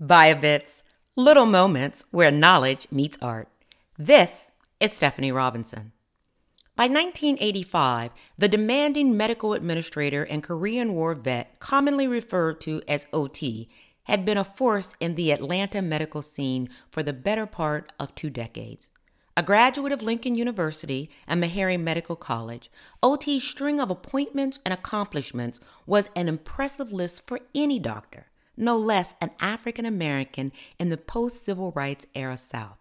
Biobits, little moments where knowledge meets art. This is Stephanie Robinson. By 1985, the demanding medical administrator and Korean War vet, commonly referred to as OT, had been a force in the Atlanta medical scene for the better part of two decades. A graduate of Lincoln University and Meharry Medical College, OT's string of appointments and accomplishments was an impressive list for any doctor no less an African American in the post civil rights era South.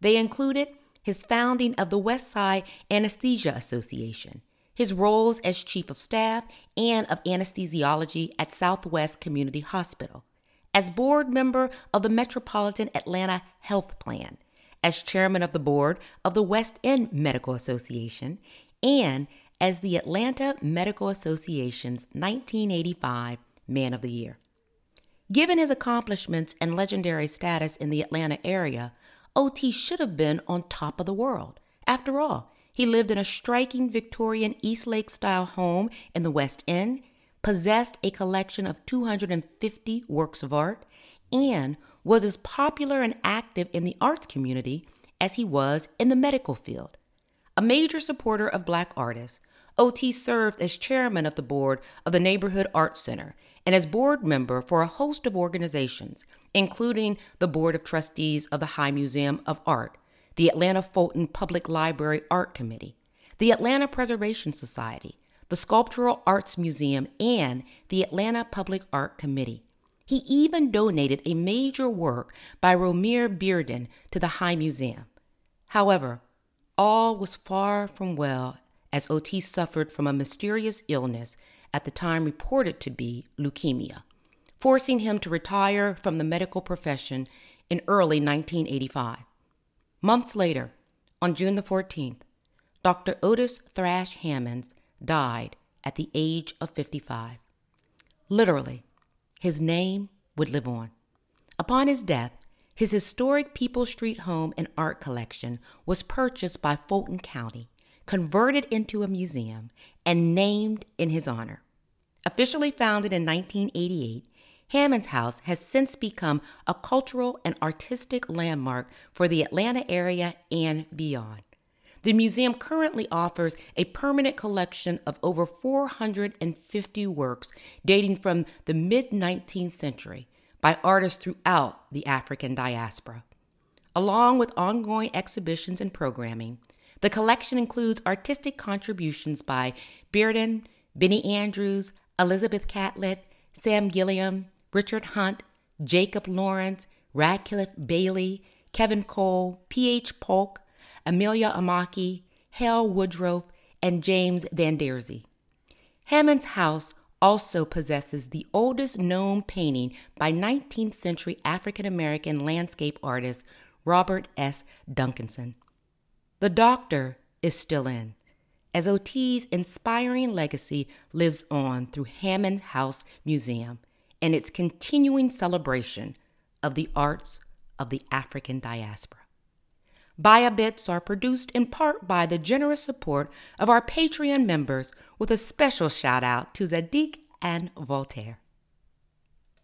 They included his founding of the West Side Anesthesia Association, his roles as chief of staff and of anesthesiology at Southwest Community Hospital, as board member of the Metropolitan Atlanta Health Plan, as chairman of the board of the West End Medical Association, and as the Atlanta Medical Association's 1985 Man of the Year. Given his accomplishments and legendary status in the Atlanta area, OT should have been on top of the world. After all, he lived in a striking Victorian Eastlake style home in the West End, possessed a collection of 250 works of art, and was as popular and active in the arts community as he was in the medical field. A major supporter of black artists, OT served as chairman of the board of the Neighborhood Arts Center and as board member for a host of organizations, including the Board of Trustees of the High Museum of Art, the Atlanta Fulton Public Library Art Committee, the Atlanta Preservation Society, the Sculptural Arts Museum, and the Atlanta Public Art Committee. He even donated a major work by Romare Bearden to the High Museum. However, all was far from well as Otis suffered from a mysterious illness at the time reported to be leukemia, forcing him to retire from the medical profession in early 1985. Months later, on June the 14th, Dr. Otis Thrash Hammonds died at the age of 55. Literally, his name would live on. Upon his death, his historic Peeples Street home and art collection was purchased by Fulton County, converted into a museum, and named in his honor. Officially founded in 1988, Hammonds House has since become a cultural and artistic landmark for the Atlanta area and beyond. The museum currently offers a permanent collection of over 450 works dating from the mid 19th century by artists throughout the African diaspora. Along with ongoing exhibitions and programming, the collection includes artistic contributions by Bearden, Benny Andrews, Elizabeth Catlett, Sam Gilliam, Richard Hunt, Jacob Lawrence, Radcliffe Bailey, Kevin Cole, P.H. Polk, Amalia Amaki, Hale Woodruff, and James Van Deersey. Hammonds house also possesses the oldest known painting by 19th century African American landscape artist Robert S. Duncanson. The doctor is still in as OT's inspiring legacy lives on through Hammond House Museum and its continuing celebration of the arts of the African diaspora. Biobits are produced in part by the generous support of our Patreon members with a special shout out to Zadig and Voltaire.